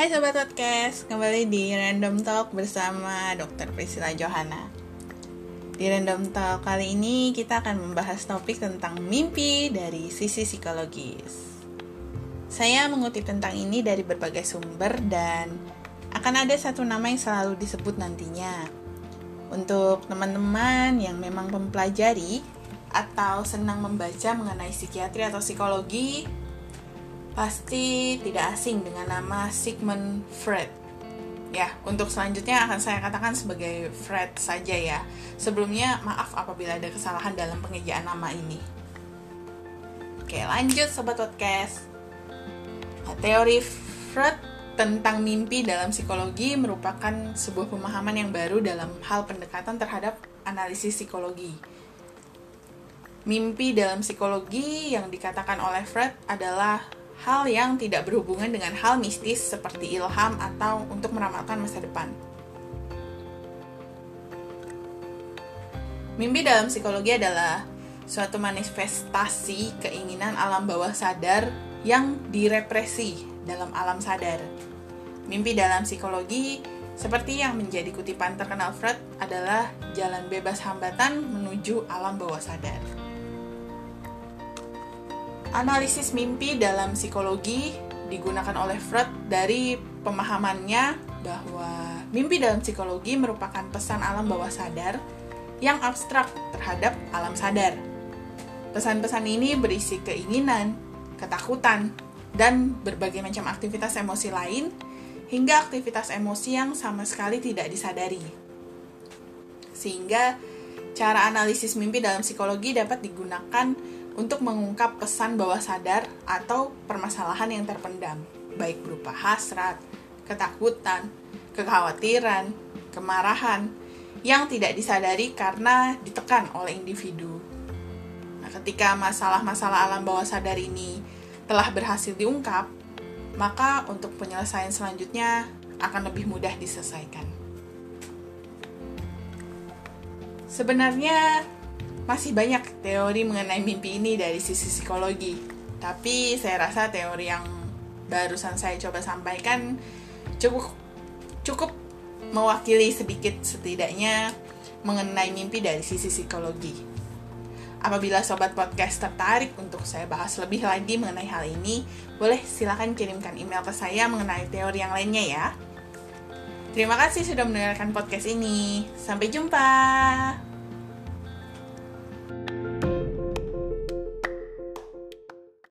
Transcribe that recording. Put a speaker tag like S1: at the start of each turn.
S1: Hai Sobat Podcast, kembali di Random Talk bersama Dr. Priscilla Johanna Di Random Talk kali ini kita akan membahas topik tentang mimpi dari sisi psikologis Saya mengutip tentang ini dari berbagai sumber dan akan ada satu nama yang selalu disebut nantinya Untuk teman-teman yang memang mempelajari atau senang membaca mengenai psikiatri atau psikologi pasti tidak asing dengan nama Sigmund Freud. Ya, untuk selanjutnya akan saya katakan sebagai Freud saja ya. Sebelumnya, maaf apabila ada kesalahan dalam pengejaan nama ini. Oke, lanjut Sobat Podcast. Nah, teori Freud tentang mimpi dalam psikologi merupakan sebuah pemahaman yang baru dalam hal pendekatan terhadap analisis psikologi. Mimpi dalam psikologi yang dikatakan oleh Freud adalah hal yang tidak berhubungan dengan hal mistis seperti ilham atau untuk meramalkan masa depan. Mimpi dalam psikologi adalah suatu manifestasi keinginan alam bawah sadar yang direpresi dalam alam sadar. Mimpi dalam psikologi seperti yang menjadi kutipan terkenal Freud adalah jalan bebas hambatan menuju alam bawah sadar. Analisis mimpi dalam psikologi digunakan oleh Freud dari pemahamannya bahwa mimpi dalam psikologi merupakan pesan alam bawah sadar yang abstrak terhadap alam sadar. Pesan-pesan ini berisi keinginan, ketakutan, dan berbagai macam aktivitas emosi lain hingga aktivitas emosi yang sama sekali tidak disadari. Sehingga cara analisis mimpi dalam psikologi dapat digunakan untuk mengungkap pesan bawah sadar atau permasalahan yang terpendam, baik berupa hasrat, ketakutan, kekhawatiran, kemarahan yang tidak disadari karena ditekan oleh individu. Nah, ketika masalah-masalah alam bawah sadar ini telah berhasil diungkap, maka untuk penyelesaian selanjutnya akan lebih mudah diselesaikan. Sebenarnya masih banyak teori mengenai mimpi ini dari sisi psikologi. Tapi saya rasa teori yang barusan saya coba sampaikan cukup cukup mewakili sedikit setidaknya mengenai mimpi dari sisi psikologi. Apabila sobat podcast tertarik untuk saya bahas lebih lagi mengenai hal ini, boleh silahkan kirimkan email ke saya mengenai teori yang lainnya ya. Terima kasih sudah mendengarkan podcast ini. Sampai jumpa.